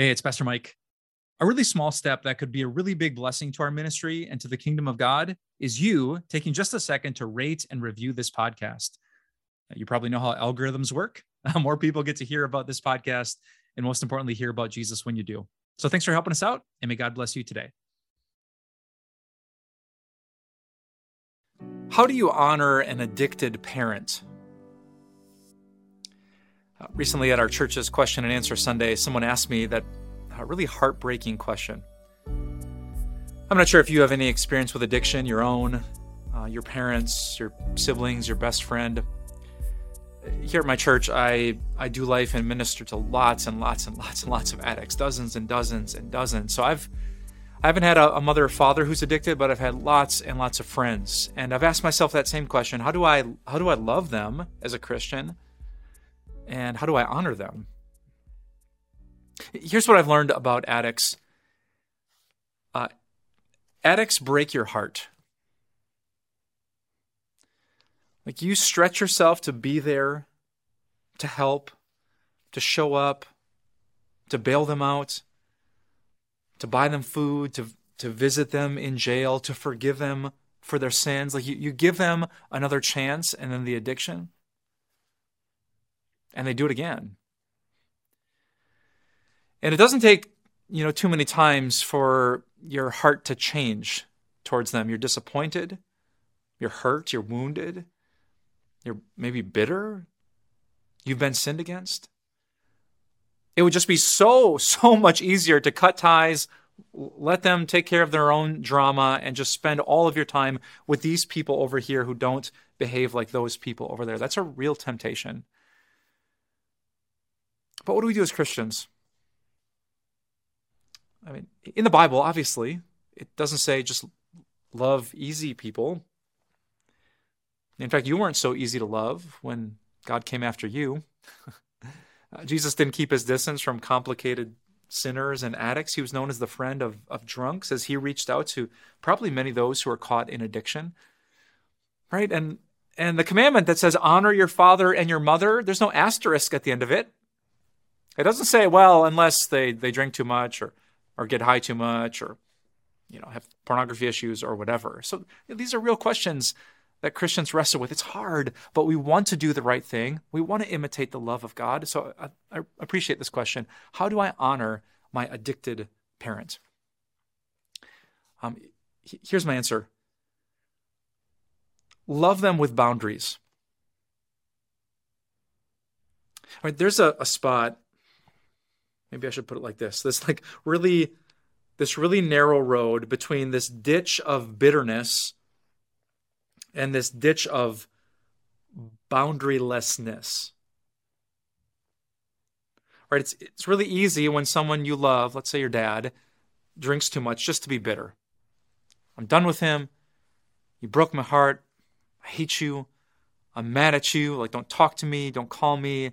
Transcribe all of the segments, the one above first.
Hey, it's Pastor Mike. A really small step that could be a really big blessing to our ministry and to the kingdom of God is you taking just a second to rate and review this podcast. You probably know how algorithms work. More people get to hear about this podcast, and most importantly, hear about Jesus when you do. So thanks for helping us out, and may God bless you today. How do you honor an addicted parent? Uh, recently, at our church's question and answer Sunday, someone asked me that uh, really heartbreaking question. I'm not sure if you have any experience with addiction, your own, uh, your parents, your siblings, your best friend. Here at my church, I, I do life and minister to lots and lots and lots and lots of addicts, dozens and dozens and dozens. So I've I haven't had a, a mother or father who's addicted, but I've had lots and lots of friends, and I've asked myself that same question: How do I how do I love them as a Christian? And how do I honor them? Here's what I've learned about addicts uh, addicts break your heart. Like you stretch yourself to be there, to help, to show up, to bail them out, to buy them food, to, to visit them in jail, to forgive them for their sins. Like you, you give them another chance and then the addiction and they do it again. And it doesn't take, you know, too many times for your heart to change towards them. You're disappointed, you're hurt, you're wounded, you're maybe bitter, you've been sinned against. It would just be so, so much easier to cut ties, let them take care of their own drama, and just spend all of your time with these people over here who don't behave like those people over there. That's a real temptation. But what do we do as Christians? I mean, in the Bible, obviously, it doesn't say just love easy people. In fact, you weren't so easy to love when God came after you. Uh, Jesus didn't keep his distance from complicated sinners and addicts. He was known as the friend of, of drunks as he reached out to probably many of those who are caught in addiction. Right? And and the commandment that says honor your father and your mother, there's no asterisk at the end of it. It doesn't say, well, unless they, they drink too much or, or get high too much or you know have pornography issues or whatever. So these are real questions that Christians wrestle with. It's hard, but we want to do the right thing. We want to imitate the love of God. So I, I appreciate this question. How do I honor my addicted parent? Um, here's my answer love them with boundaries. All right, there's a, a spot maybe I should put it like this this like really this really narrow road between this ditch of bitterness and this ditch of boundarylessness. Right? It's it's really easy when someone you love, let's say your dad, drinks too much just to be bitter. I'm done with him. You broke my heart. I hate you. I'm mad at you. Like don't talk to me, don't call me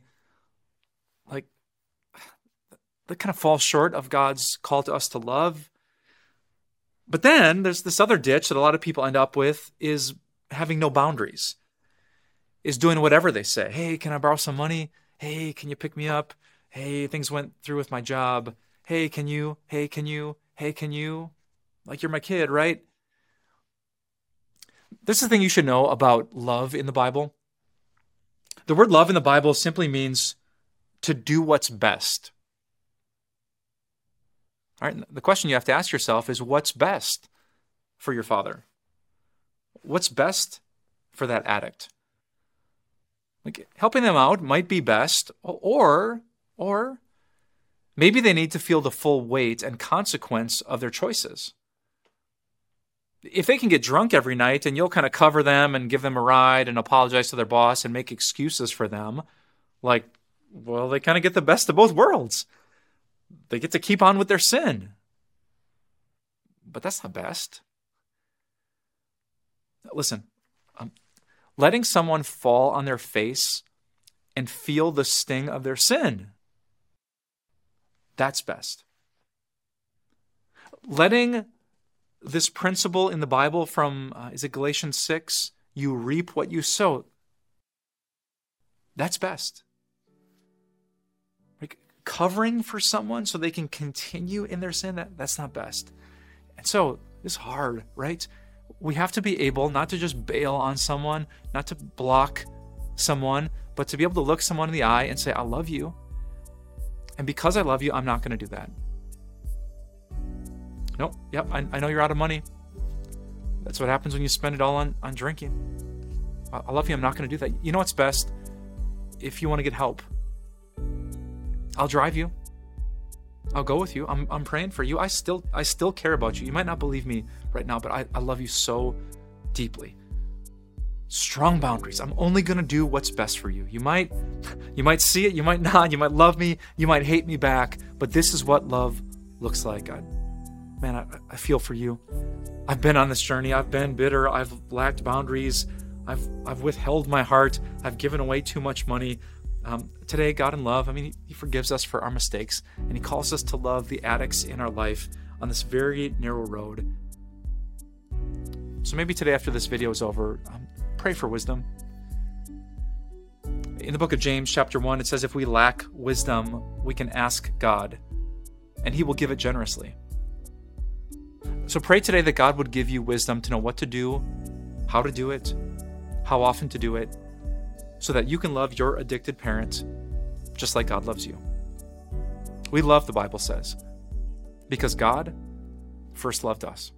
that kind of falls short of God's call to us to love. But then there's this other ditch that a lot of people end up with is having no boundaries, is doing whatever they say. Hey, can I borrow some money? Hey, can you pick me up? Hey, things went through with my job. Hey, can you? Hey, can you? Hey, can you? Like you're my kid, right? This is the thing you should know about love in the Bible. The word love in the Bible simply means to do what's best all right, the question you have to ask yourself is what's best for your father? What's best for that addict? Like helping them out might be best, or or maybe they need to feel the full weight and consequence of their choices. If they can get drunk every night and you'll kind of cover them and give them a ride and apologize to their boss and make excuses for them, like, well, they kind of get the best of both worlds they get to keep on with their sin. But that's not best. Listen, um, letting someone fall on their face and feel the sting of their sin, that's best. Letting this principle in the Bible from, uh, is it Galatians 6? You reap what you sow. That's best. Covering for someone so they can continue in their sin, that, that's not best. And so it's hard, right? We have to be able not to just bail on someone, not to block someone, but to be able to look someone in the eye and say, I love you. And because I love you, I'm not going to do that. Nope, yep, I, I know you're out of money. That's what happens when you spend it all on, on drinking. I, I love you, I'm not going to do that. You know what's best? If you want to get help, I'll drive you. I'll go with you. I'm, I'm praying for you. I still I still care about you. You might not believe me right now, but I, I love you so deeply. Strong boundaries. I'm only gonna do what's best for you. You might you might see it, you might not, you might love me, you might hate me back, but this is what love looks like. I, man, I, I feel for you. I've been on this journey. I've been bitter. I've lacked boundaries. I've I've withheld my heart. I've given away too much money. Um, today, God in love, I mean, he, forgives us for our mistakes, and He calls us to love the addicts in our life on this very narrow road. So maybe today, after this video is over, um, pray for wisdom. In the book of James, chapter 1, it says, If we lack wisdom, we can ask God, and He will give it generously. So pray today that God would give you wisdom to know what to do, how to do it, how often to do it, so that you can love your addicted parent just like God loves you. We love, the Bible says, because God first loved us.